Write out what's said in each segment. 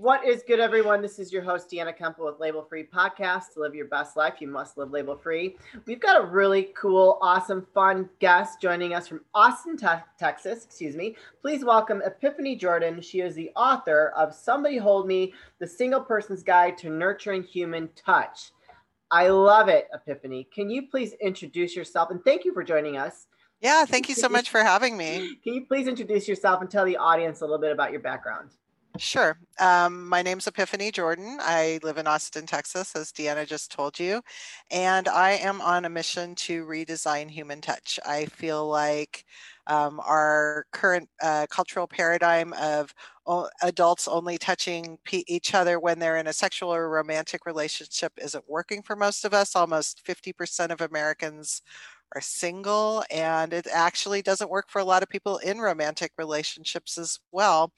What is good, everyone? This is your host, Deanna Kuempel with Label Free Podcast. To live your best life, you must live label free. We've got a really cool, awesome, fun guest joining us from Austin, te- Texas. Excuse me. Please welcome Epiphany Jordan. She is the author of Somebody Hold Me The Single Person's Guide to Nurturing Human Touch. I love it, Epiphany. Can you please introduce yourself? And thank you for joining us. Yeah, thank you so much for having me. Can you please introduce yourself and tell the audience a little bit about your background? Sure. Um, my name's Epiphany Jordan. I live in Austin, Texas, as Deanna just told you. And I am on a mission to redesign human touch. I feel like um, our current uh, cultural paradigm of adults only touching each other when they're in a sexual or romantic relationship isn't working for most of us. Almost 50% of Americans are single, and it actually doesn't work for a lot of people in romantic relationships as well.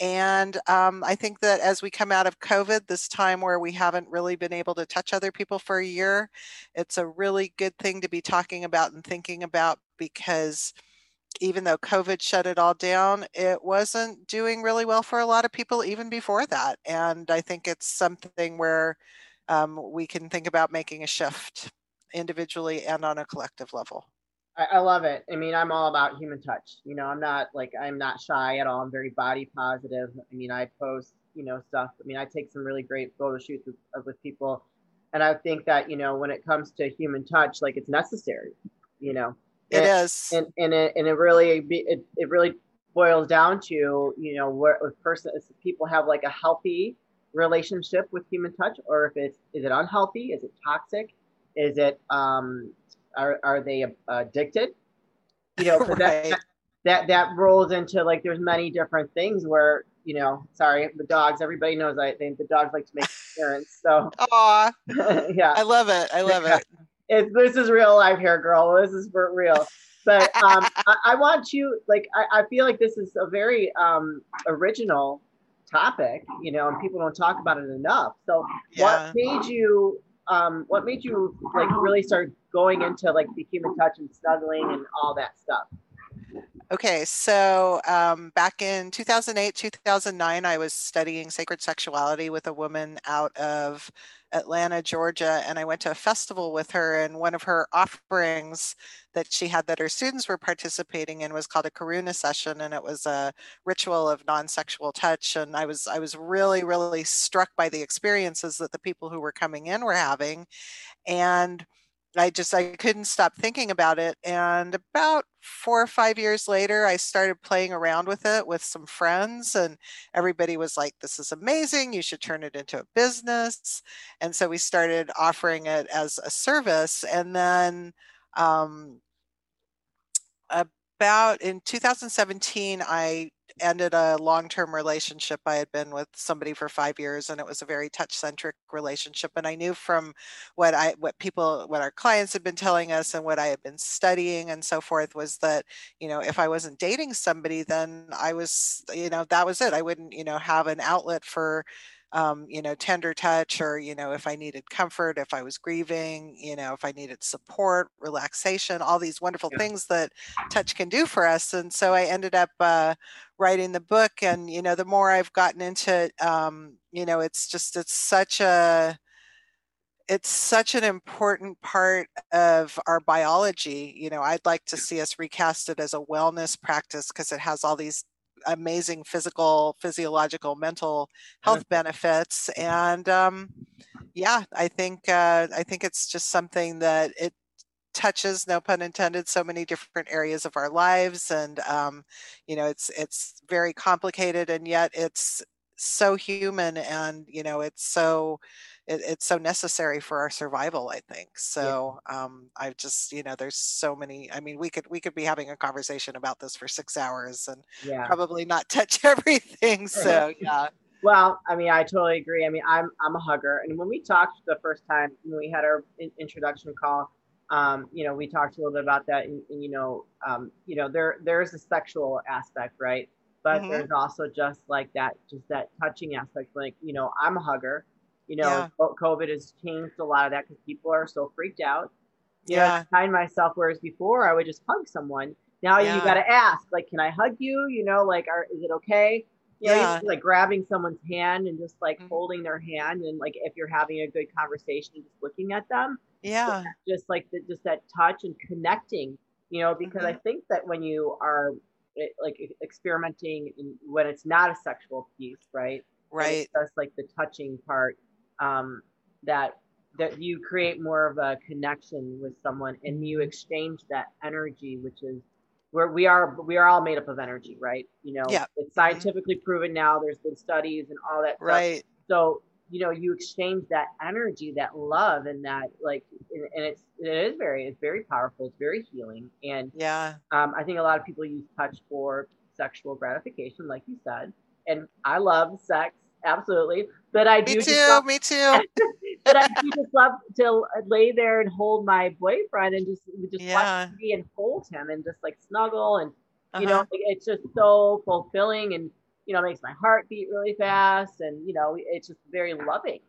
And um, I think that as we come out of COVID, this time where we haven't really been able to touch other people for a year, it's a really good thing to be talking about and thinking about because even though COVID shut it all down, it wasn't doing really well for a lot of people even before that. And I think it's something where um, we can think about making a shift individually and on a collective level. I, I love it. I mean, I'm all about human touch. You know, I'm not like I'm not shy at all. I'm very body positive. I mean, I post, you know, stuff. I mean, I take some really great photo shoots with, with people, and I think that you know, when it comes to human touch, like it's necessary. You know, It and, is. and and it and it really it it really boils down to you know where if person if people have like a healthy relationship with human touch or if it's is it unhealthy is it toxic is it um are, are they addicted you know, Right. that, that that rolls into like there's many different things where you know sorry the dogs everybody knows i think the dogs like to make appearance so Aw, yeah I love it. I love it. it's this is real life here, girl. This is for real. But um, I, I want you like I, I feel like this is a very um, original topic, you know, and people don't talk about it enough. So Yeah. what made you um, what made you like really start going into like the human touch and snuggling and all that stuff? Okay, so um, back in 2008, 2009, I was studying sacred sexuality with a woman out of Atlanta, Georgia, and I went to a festival with her. And one of her offerings that she had that her students were participating in was called a Karuna session, and it was a ritual of non-sexual touch. And I was I was really really struck by the experiences that the people who were coming in were having, and I just I couldn't stop thinking about it. And about four or five years later, I started playing around with it with some friends, and everybody was like, "This is amazing! You should turn it into a business." And so we started offering it as a service, and then um, about in 2017, I ended a long-term relationship. I had been with somebody for five years, and it was a very touch-centric relationship. And I knew from what I, what people, what our clients had been telling us, and what I had been studying, and so forth, was that you know, if I wasn't dating somebody, then I was, you know, that was it. I wouldn't, you know, have an outlet for um, you know, tender touch, or, you know, if I needed comfort, if I was grieving, you know, if I needed support, relaxation, all these wonderful Yeah. things that touch can do for us. And so I ended up uh, writing the book. And, you know, the more I've gotten into it, um, you know, it's just, it's such a, it's such an important part of our biology. You know, I'd like to see us recast it as a wellness practice because it has all these amazing physical, physiological, mental health benefits. And um, yeah, I think uh, I think it's just something that it touches, no pun intended, so many different areas of our lives, and um, you know, it's it's very complicated, and yet it's so human, and you know, it's so it, it's so necessary for our survival i think so um i just you know there's so many i mean we could we could be having a conversation about this for six hours and Yeah. probably not touch everything so yeah Well, I mean, I totally agree. I mean, I'm I'm a hugger, and when we talked the first time when we had our in- introduction call, um, you know, we talked a little bit about that, and, and you know, um, you know, there there's a sexual aspect, right? But Mhm. there's also just like that, just that touching aspect. Like, you know, I'm a hugger. You know, Yeah. COVID has changed a lot of that because people are so freaked out. You know, Yeah. I find myself, whereas before I would just hug someone. Now you got to ask, like, can I hug you? You know, like, are, is it okay? You know, yeah. like grabbing someone's hand and just like mm-hmm. holding their hand and like if you're having a good conversation, just looking at them. Yeah. Just like the, just that touch and connecting, you know, because mm-hmm. I think that when you are eh, like experimenting in, when it's not a sexual piece, right? Right. That's like the touching part. Um, that that you create more of a connection with someone and you exchange that energy, which is where we are we are all made up of energy, right? You know, yeah. it's scientifically proven now. There's been studies and all that. Right. Stuff. So you know, you exchange that energy, that love, and that like, and, and it's it is very it's very powerful. It's very healing, and yeah, um, I think a lot of people use touch for sexual gratification, like you said, and I love sex absolutely. But I do. Me too. Love, me too. but I do just love to lay there and hold my boyfriend and just just yeah. watch TV and hold him and just like snuggle and you uh-huh. know it's just so fulfilling and you know makes my heart beat really fast and you know it's just very loving.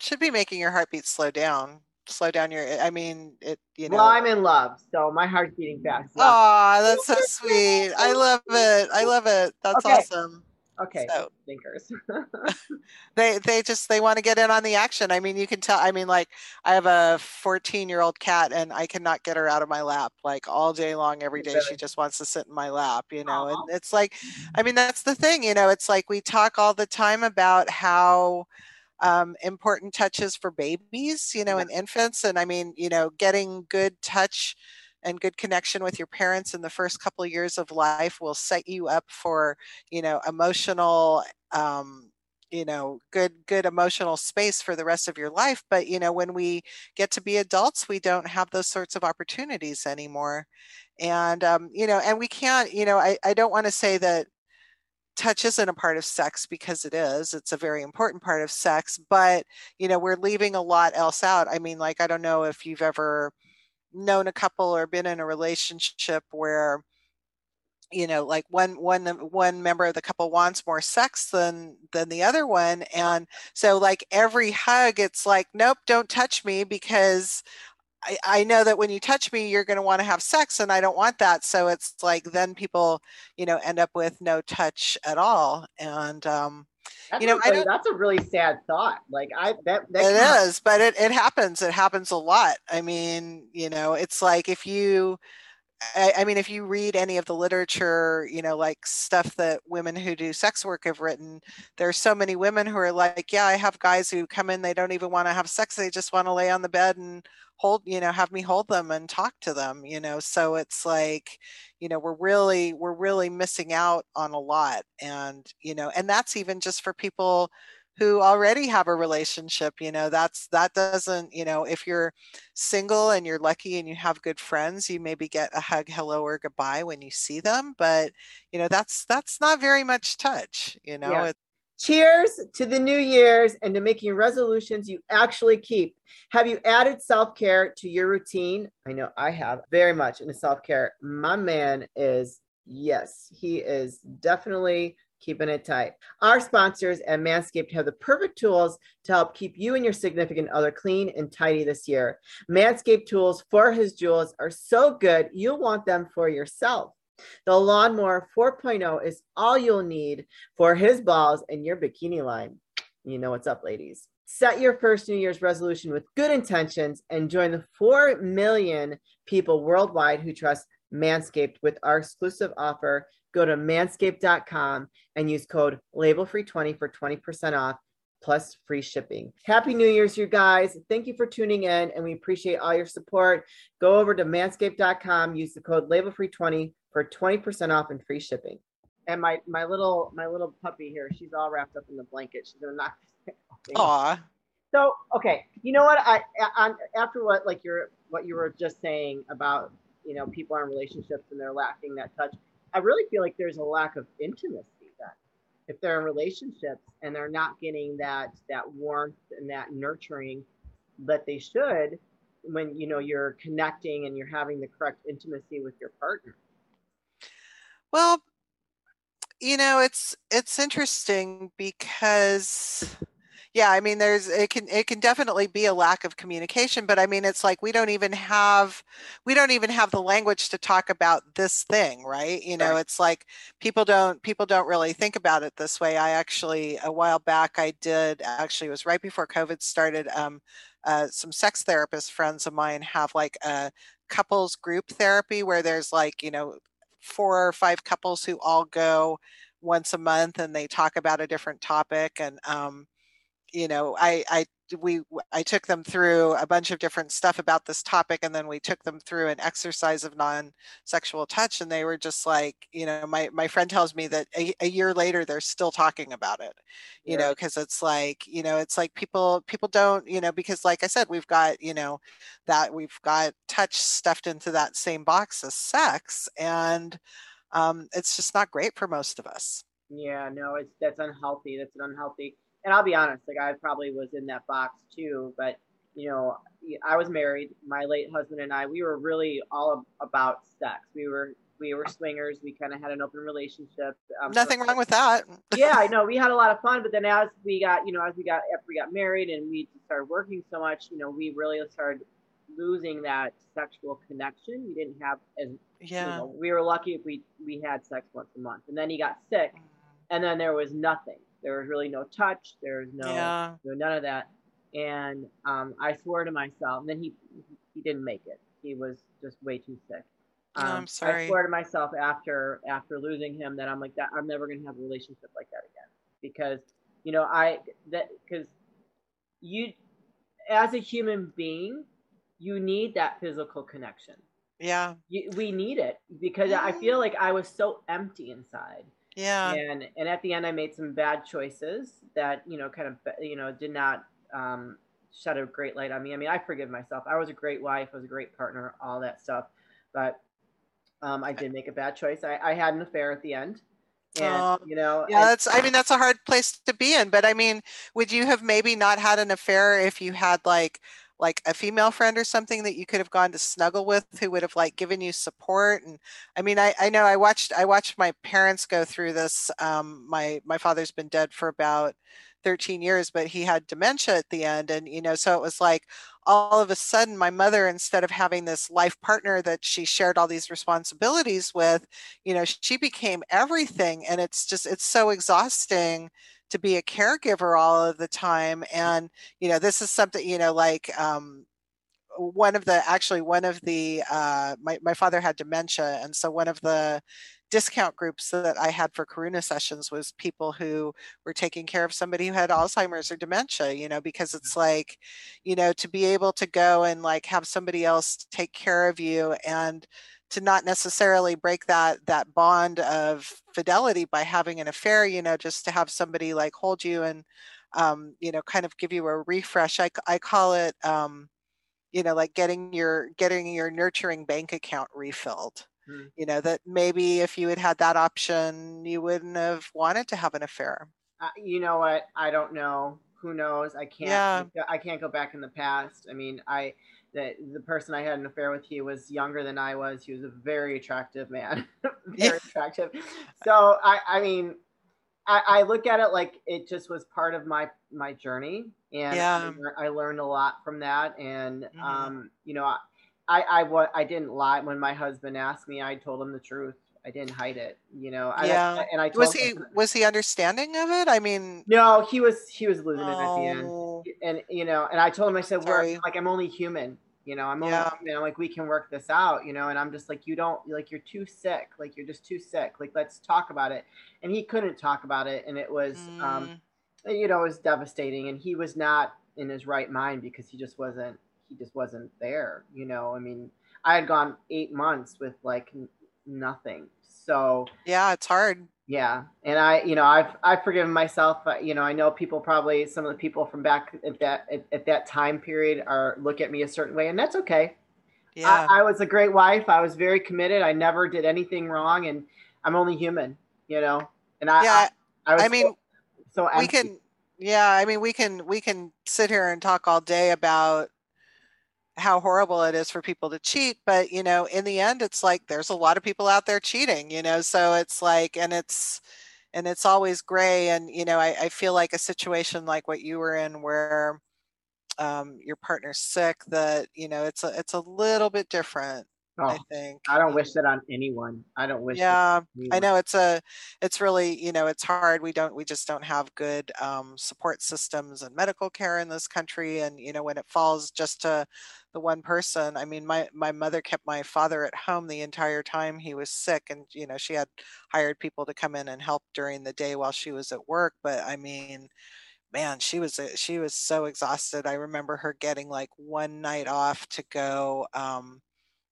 Should be making your heartbeat slow down slow down your i mean it you know well i'm in love so my heart's beating fast oh that's so sweet i love it i love it that's okay. awesome Okay. So thinkers. they they just they want to get in on the action. I mean, you can tell. I mean, like I have a 14 year old cat, and I cannot get her out of my lap like all day long, every day. She just wants to sit in my lap, you know. Aww. And it's like, I mean, that's the thing, you know. It's like we talk all the time about how um, important touches for babies, you know, yeah. and infants, and I mean, you know, getting good touch and good connection with your parents in the first couple of years of life will set you up for you know emotional um, you know good good emotional space for the rest of your life. But you know when we get to be adults we don't have those sorts of opportunities anymore. And um, you know and we can't you know i, I don't want to say that touch isn't a part of sex because it is it's a very important part of sex but you know we're leaving a lot else out. I mean like i don't know if you've ever known a couple or been in a relationship where you know like one one one member of the couple wants more sex than than the other one and so like every hug it's like nope don't touch me because I, I know that when you touch me you're going to want to have sex and i don't want that. So it's like then people you know end up with no touch at all and um that's you know, a, that's a really sad thought. Like I that, that it is, but it, it happens. It happens a lot. I mean, you know, it's like if you I, I, mean, if you read any of the literature, you know, like stuff that women who do sex work have written, there's so many women who are like, yeah, I have guys who come in, they don't even want to have sex. They just want to lay on the bed and hold, you know, have me hold them and talk to them, you know? So it's like, you know, we're really, we're really missing out on a lot. And, you know, and that's even just for people who already have a relationship you know that's that doesn't you know if you're single and you're lucky and you have good friends you maybe get a hug hello or goodbye when you see them but you know that's that's not very much touch you know yeah. Cheers to the new year's and to making resolutions you actually keep. Have you added self care to your routine? I know I have very much into self care. My man is, yes, he is definitely keeping it tight. Our sponsors at Manscaped have the perfect tools to help keep you and your significant other clean and tidy this year. Manscaped tools for his jewels are so good, you'll want them for yourself. The Lawnmower 4.0 is all you'll need for his balls and your bikini line. You know what's up, ladies. Set your first New Year's resolution with good intentions and join the 4 million people worldwide who trust Manscaped with our exclusive offer go to manscaped.com and use code labelfree20 for 20% off plus free shipping. Happy New Year's, you guys. Thank you for tuning in and we appreciate all your support. Go over to manscaped.com, use the code labelfree20 for 20% off and free shipping. And my my little my little puppy here, she's all wrapped up in the blanket. She's gonna knock this Aw. So okay, you know what? I, I after what like you're what you were just saying about you know people are in relationships and they're lacking that touch. I really feel like there's a lack of intimacy then. If they're in relationships and they're not getting that that warmth and that nurturing that they should when you know you're connecting and you're having the correct intimacy with your partner. Well, you know, it's it's interesting because yeah i mean there's it can it can definitely be a lack of communication but i mean it's like we don't even have we don't even have the language to talk about this thing right you know right. it's like people don't people don't really think about it this way i actually a while back i did actually it was right before covid started um uh, some sex therapist friends of mine have like a couples group therapy where there's like you know four or five couples who all go once a month and they talk about a different topic and um, you know I, I we i took them through a bunch of different stuff about this topic and then we took them through an exercise of non-sexual touch and they were just like you know my my friend tells me that a, a year later they're still talking about it you yeah. know because it's like you know it's like people people don't you know because like i said we've got you know that we've got touch stuffed into that same box as sex and um, it's just not great for most of us yeah no it's that's unhealthy that's an unhealthy and I'll be honest, like I probably was in that box too, but you know, I was married. My late husband and I, we were really all about sex. We were we were swingers. We kind of had an open relationship. Um, Nothing so, wrong with that. yeah, I know we had a lot of fun, but then as we got, you know, as we got after we got married and we started working so much, you know, we really started losing that sexual connection. We didn't have as yeah. You know, we were lucky if we we had sex once a month, and then he got sick, mm. and then there was nothing. There was really no touch. There's no, yeah. no none of that. And um, I swore to myself. And then he he didn't make it. He was just way too sick. Um, I'm sorry. I swore to myself after after losing him that I'm like that. I'm never gonna have a relationship like that again because you know I that because you as a human being you need that physical connection. Yeah. You, we need it because I feel like I was so empty inside. Yeah. And and at the end, I made some bad choices that you know kind of you know did not um, shed a great light on me. I mean, I forgive myself. I was a great wife. I was a great partner. All that stuff, but um, I did make a bad choice. I, I had an affair at the end. And, um, you know, yeah, that's, I mean, that's a hard place to be in, but I mean, would you have maybe not had an affair if you had like like a female friend or something that you could have gone to snuggle with who would have like given you support and i mean i, I know i watched i watched my parents go through this um, my my father's been dead for about 13 years but he had dementia at the end and you know so it was like all of a sudden my mother instead of having this life partner that she shared all these responsibilities with you know she became everything and it's just it's so exhausting to be a caregiver all of the time and you know this is something you know like um, one of the actually one of the uh, my, my father had dementia and so one of the discount groups that i had for karuna sessions was people who were taking care of somebody who had alzheimer's or dementia you know because it's like you know to be able to go and like have somebody else take care of you and to not necessarily break that that bond of fidelity by having an affair you know just to have somebody like hold you and um, you know kind of give you a refresh. I, I call it um, you know like getting your getting your nurturing bank account refilled. Mm. you know that maybe if you had had that option you wouldn't have wanted to have an affair. Uh, you know what? I don't know. Who knows? I can't yeah. i can't go back in the past. I mean i that the person I had an affair with, he was younger than I was. He was a very attractive man, very attractive. So I, I mean, I, I, look at it like it just was part of my my journey, and yeah. I, learned a lot from that. And mm-hmm. um, you know, I, I, I, I didn't lie when my husband asked me. I told him the truth. I didn't hide it, you know. Yeah. I, and I was he him, was he understanding of it? I mean, no, he was he was losing oh. it at the end, oh. and you know, and I told him I said. "We're like I'm only human, you know. I'm only yeah. you know like we can work this out, you know." And I'm just like, "You don't like you're too sick, like you're just too sick, like let's talk about it." And he couldn't talk about it, and it was, um, mm. um, you know, it was devastating, and he was not in his right mind because he just wasn't he just wasn't there, you know. I mean, I had gone eight months with like nothing so yeah, it's hard. Yeah, and I, you know, I've I've forgiven myself. You know, I know people probably some of the people from back at that at, at that time period are look at me a certain way, and that's okay. Yeah, I, I, was a great wife. I was very committed. I never did anything wrong, and I'm only human. You know, and I yeah, I, I, I mean, so, so we can yeah, I mean, we can we can sit here and talk all day about how horrible it is for people to cheat but you know in the end it's like there's a lot of people out there cheating you know so it's like and it's and it's always gray and you know I, I feel like a situation like what you were in where um, your partner's sick that you know it's a it's a little bit different oh, i think i don't wish that on anyone. I don't wish yeah i know it's a it's really you know it's hard. We don't we just don't have good um, support systems and medical care in this country and you know when it falls just to the one person i mean my my mother kept my father at home the entire time he was sick and you know she had hired people to come in and help during the day while she was at work but i mean man, she was uh, she was so exhausted. I remember her getting like one night off to go um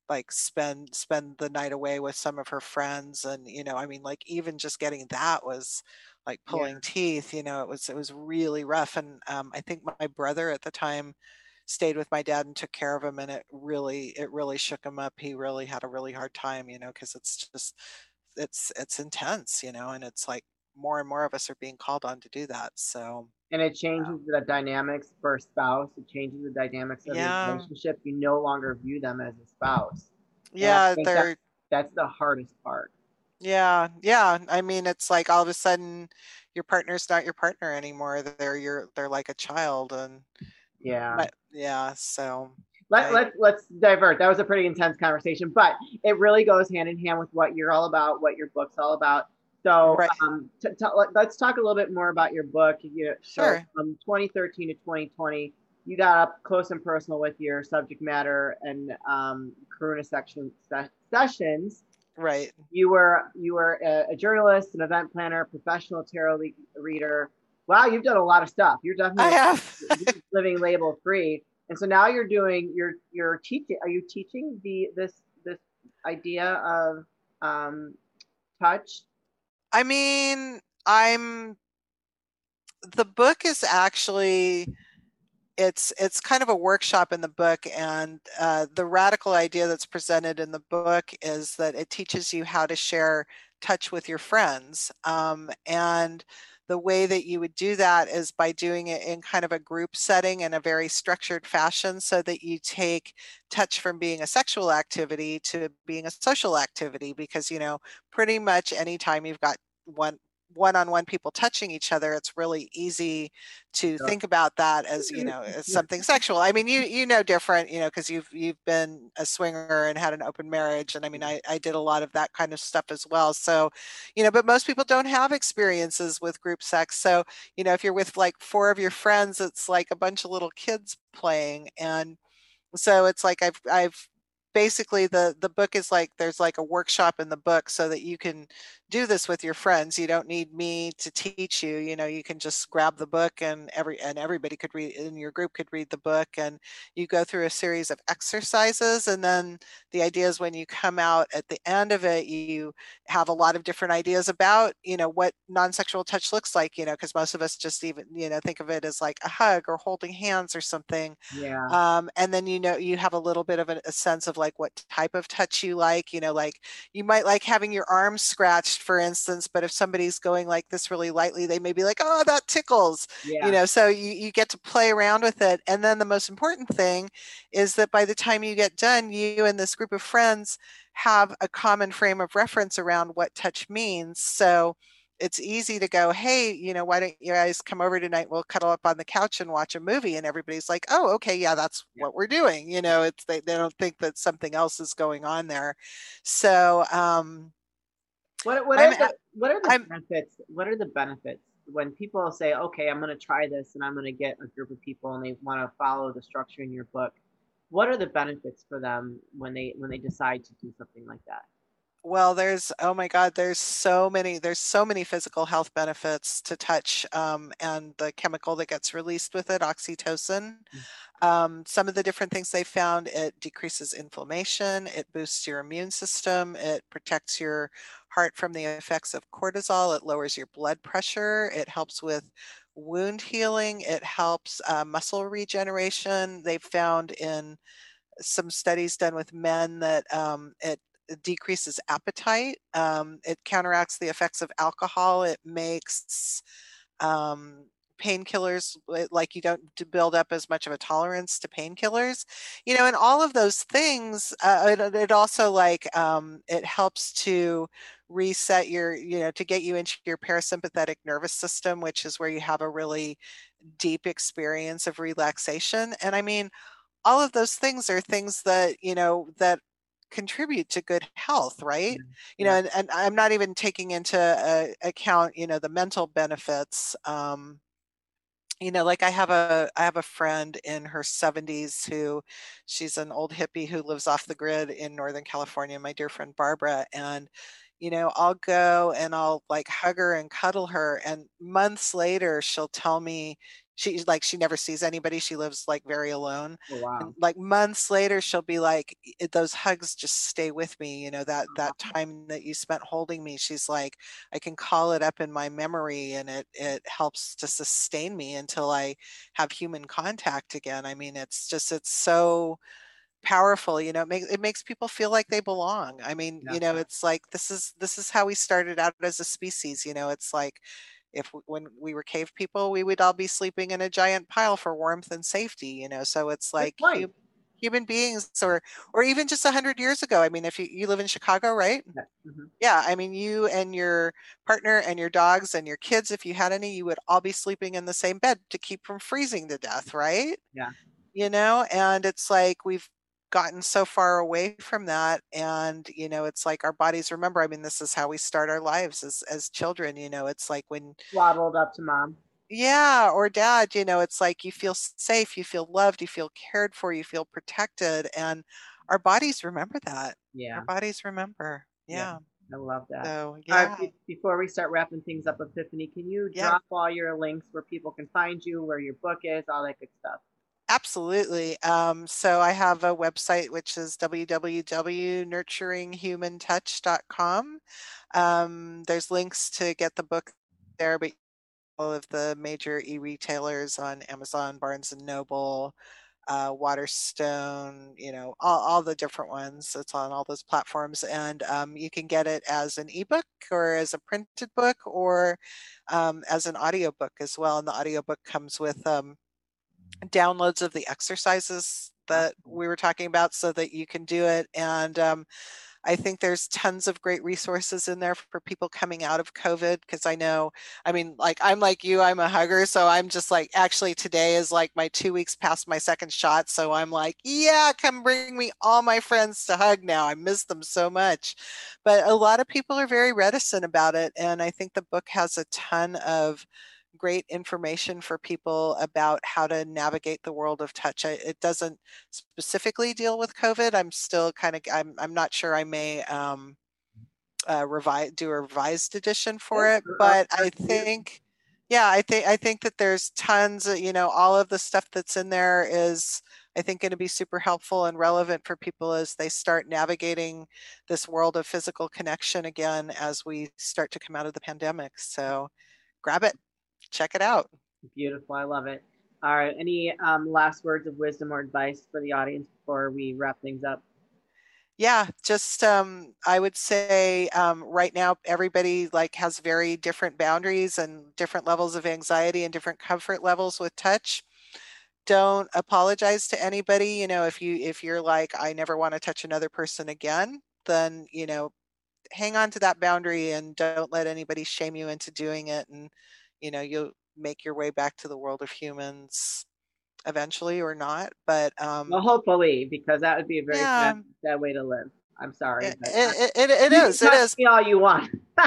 like spend spend the night away with some of her friends and you know, I mean like even just getting that was like pulling yeah. teeth, you know, it was it was really rough and um I think my brother at the time stayed with my dad and took care of him and it really it really shook him up. He really had a really hard time, you know, cuz it's just it's it's intense, you know, and it's like more and more of us are being called on to do that. So and it changes the dynamics for a spouse. It changes the dynamics of yeah. the relationship. You no longer view them as a spouse. Yeah, they're that, that's the hardest part. Yeah, yeah. I mean, it's like all of a sudden your partner's not your partner anymore. They're your they're like a child, and yeah, yeah. So let, I, let, let's divert. That was a pretty intense conversation, but it really goes hand in hand with what you're all about, what your book's all about. So right. um, t- t- let's talk a little bit more about your book. You, sure. So from 2013 to 2020, you got up close and personal with your subject matter and um, Karuna section se- sessions. Right. You were you were a, a, journalist, an event planner, professional tarot le- reader. Wow, you've done a lot of stuff. You're definitely I have. living label free. And so now you're doing you're you're teaching. Are you teaching the this this idea of um, touch I mean, I'm the book is actually it's it's kind of a workshop in the book and uh, the radical idea that's presented in the book is that it teaches you how to share touch with your friends um, and the way that you would do that is by doing it in kind of a group setting in a very structured fashion so that you take touch from being a sexual activity to being a social activity because you know pretty much anytime you've got one one-on-one people touching each other it's really easy to yeah. think about that as you know as something sexual. I mean you you know different you know because you've you've been a swinger and had an open marriage and i mean I, I did a lot of that kind of stuff as well. So you know but most people don't have experiences with group sex. So you know if you're with like four of your friends it's like a bunch of little kids playing. And so it's like i've i've basically the the book is like there's like a workshop in the book so that you can do this with your friends you don't need me to teach you you know you can just grab the book and every and everybody could read in your group could read the book and you go through a series of exercises and then the idea is when you come out at the end of it you have a lot of different ideas about you know what non-sexual touch looks like you know because most of us just even you know think of it as like a hug or holding hands or something yeah. um, and then you know you have a little bit of a, a sense of like what type of touch you like you know like you might like having your arms scratched for instance but if somebody's going like this really lightly they may be like oh that tickles yeah. you know so you, you get to play around with it and then the most important thing is that by the time you get done you and this group of friends have a common frame of reference around what touch means so it's easy to go, hey, you know, why don't you guys come over tonight? We'll cuddle up on the couch and watch a movie. And everybody's like, oh, okay, yeah, that's yeah. what we're doing. You know, it's they, they don't think that something else is going on there. So um what, what are the what are the I'm, benefits? What are the benefits when people say, "Okay, I'm going to try this, and I'm going to get a group of people, and they want to follow the structure in your book"? What are the benefits for them when they when they decide to do something like that? Well, there's oh my God, there's so many there's so many physical health benefits to touch, um, and the chemical that gets released with it, oxytocin. Mm-hmm um, some of the different things they found, it decreases inflammation, it boosts your immune system, it protects your heart from the effects of cortisol, it lowers your blood pressure, it helps with wound healing, it helps uh, muscle regeneration. They've found in some studies done with men that um, it decreases appetite. Um, it counteracts the effects of alcohol. It makes um, painkillers like you don't build up as much of a tolerance to painkillers you know and all of those things uh, it, it, also like um, it helps to reset your you know to get you into your parasympathetic nervous system which is where you have a really deep experience of relaxation and i mean all of those things are things that you know that contribute to good health right mm-hmm. you know and, and i'm not even taking into uh, account you know the mental benefits um you know like i have a i have a friend in her 70s who she's an old hippie who lives off the grid in northern california my dear friend barbara and you know i'll go and i'll like hug her and cuddle her and months later she'll tell me she's like she never sees anybody she lives like very alone oh, wow. and, like months later she'll be like those hugs just stay with me you know that oh, that time that you spent holding me she's like i can call it up in my memory and it it helps to sustain me until i have human contact again i mean it's just it's so powerful you know it makes it makes people feel like they belong i mean yeah. you know it's like this is this is how we started out as a species you know it's like if when we were cave people we would all be sleeping in a giant pile for warmth and safety you know so it's like hu- human beings or or even just a 100 years ago i mean if you, you live in chicago right yeah. Mm-hmm. yeah i mean you and your partner and your dogs and your kids if you had any you would all be sleeping in the same bed to keep from freezing to death right yeah you know and it's like we've gotten so far away from that and you know it's like our bodies remember i mean this is how we start our lives as as children you know it's like when waddled up to mom yeah or dad you know it's like you feel safe you feel loved you feel cared for you feel protected and our bodies remember that yeah our bodies remember yeah, yeah. I love that. So, yeah. Right, before we start wrapping things up, Epiphany, can you yeah. drop all your links where people can find you, where your book is, all that good stuff? Absolutely. Um, so I have a website which is www.nurturinghumantouch.com. Um, there's links to get the book there, but all of the major e-retailers on Amazon, Barnes and Noble, uh, Waterstone, you know, all, all the different ones. It's on all those platforms, and um, you can get it as an ebook or as a printed book or um, as an audiobook as well. And the audiobook comes with um, downloads of the exercises that we were talking about so that you can do it. And um, I think there's tons of great resources in there for people coming out of COVID because I know, I mean, like I'm like you, I'm a hugger. So I'm just like, actually, today is like my two weeks past my second shot. So I'm like, yeah, come bring me all my friends to hug now. I miss them so much. But a lot of people are very reticent about it. And I think the book has a ton of great information for people about how to navigate the world of touch. It doesn't specifically deal with COVID. I'm still kind of, I'm, I'm not sure I may um, uh, revise, do a revised edition for it, but I think, yeah, I think, I think that there's tons of, you know, all of the stuff that's in there is, I think going to be super helpful and relevant for people as they start navigating this world of physical connection again as we start to come out of the pandemic. So grab it check it out. Beautiful. I love it. All right. Any um, last words of wisdom or advice for the audience before we wrap things up? Yeah, just um, I would say um, right now everybody like has very different boundaries and different levels of anxiety and different comfort levels with touch. Don't apologize to anybody. You know, if you if you're like I never want to touch another person again, then you know, hang on to that boundary and don't let anybody shame you into doing it. And you know you'll make your way back to the world of humans eventually or not but um well hopefully because that would be a very yeah. bad, bad way to live. I'm sorry it, it, it, it is it is. all you want.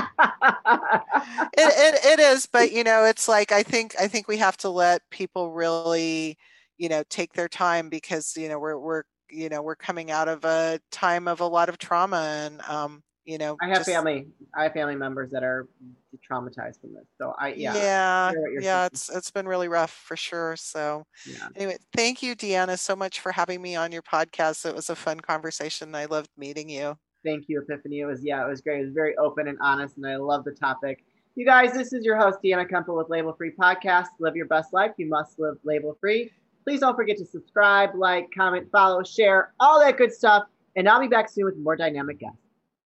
It, it, it is but you know it's like i think i think we have to let people really you know take their time because you know we're we're you know we're coming out of a time of a lot of trauma and um you know i have just, family i have family members that are traumatized from this so i yeah. Yeah yeah it's it's been really rough for sure so. Yeah. anyway thank you deanna so much for having me on your podcast. It was a fun conversation. I loved meeting you. Thank you epiphany. It was yeah it was great. It was very open and honest and i love the topic. You guys this is your host deanna Kuempel with label free podcast. Live your best life. You must live label free. Please don't forget to subscribe like comment follow share all that good stuff and i'll be back soon with more dynamic guests